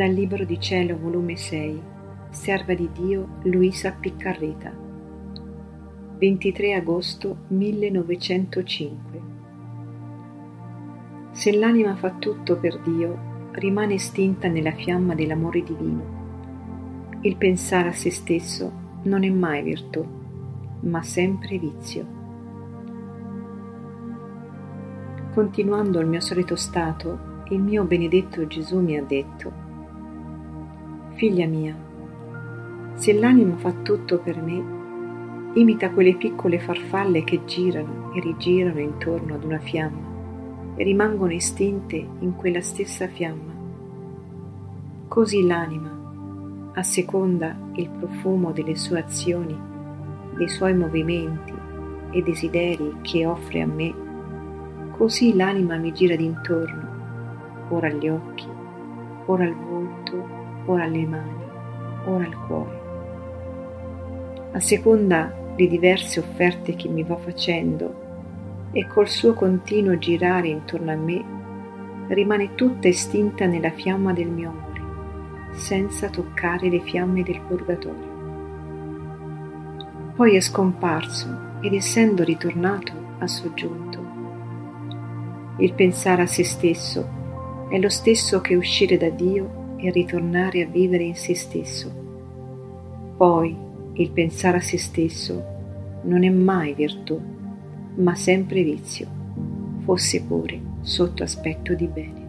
Dal Libro di Cielo, volume 6, Serva di Dio Luisa Piccarreta, 23 agosto 1905. Se l'anima fa tutto per Dio, rimane estinta nella fiamma dell'amore divino. Il pensare a se stesso non è mai virtù, ma sempre vizio. Continuando il mio solito stato, il mio benedetto Gesù mi ha detto, Figlia mia, se l'anima fa tutto per me, imita quelle piccole farfalle che girano e rigirano intorno ad una fiamma e rimangono estinte in quella stessa fiamma. Così l'anima, a seconda il profumo delle sue azioni, dei suoi movimenti e desideri che offre a me, così l'anima mi gira d'intorno, ora agli occhi, ora al volto, ora alle mani, ora al cuore. A seconda di diverse offerte che mi va facendo e col suo continuo girare intorno a me, rimane tutta estinta nella fiamma del mio amore, senza toccare le fiamme del purgatorio. Poi è scomparso ed essendo ritornato ha soggiunto. Il pensare a se stesso è lo stesso che uscire da Dio e ritornare a vivere in se stesso. Poi il pensare a se stesso non è mai virtù, ma sempre vizio, fosse pure sotto aspetto di bene.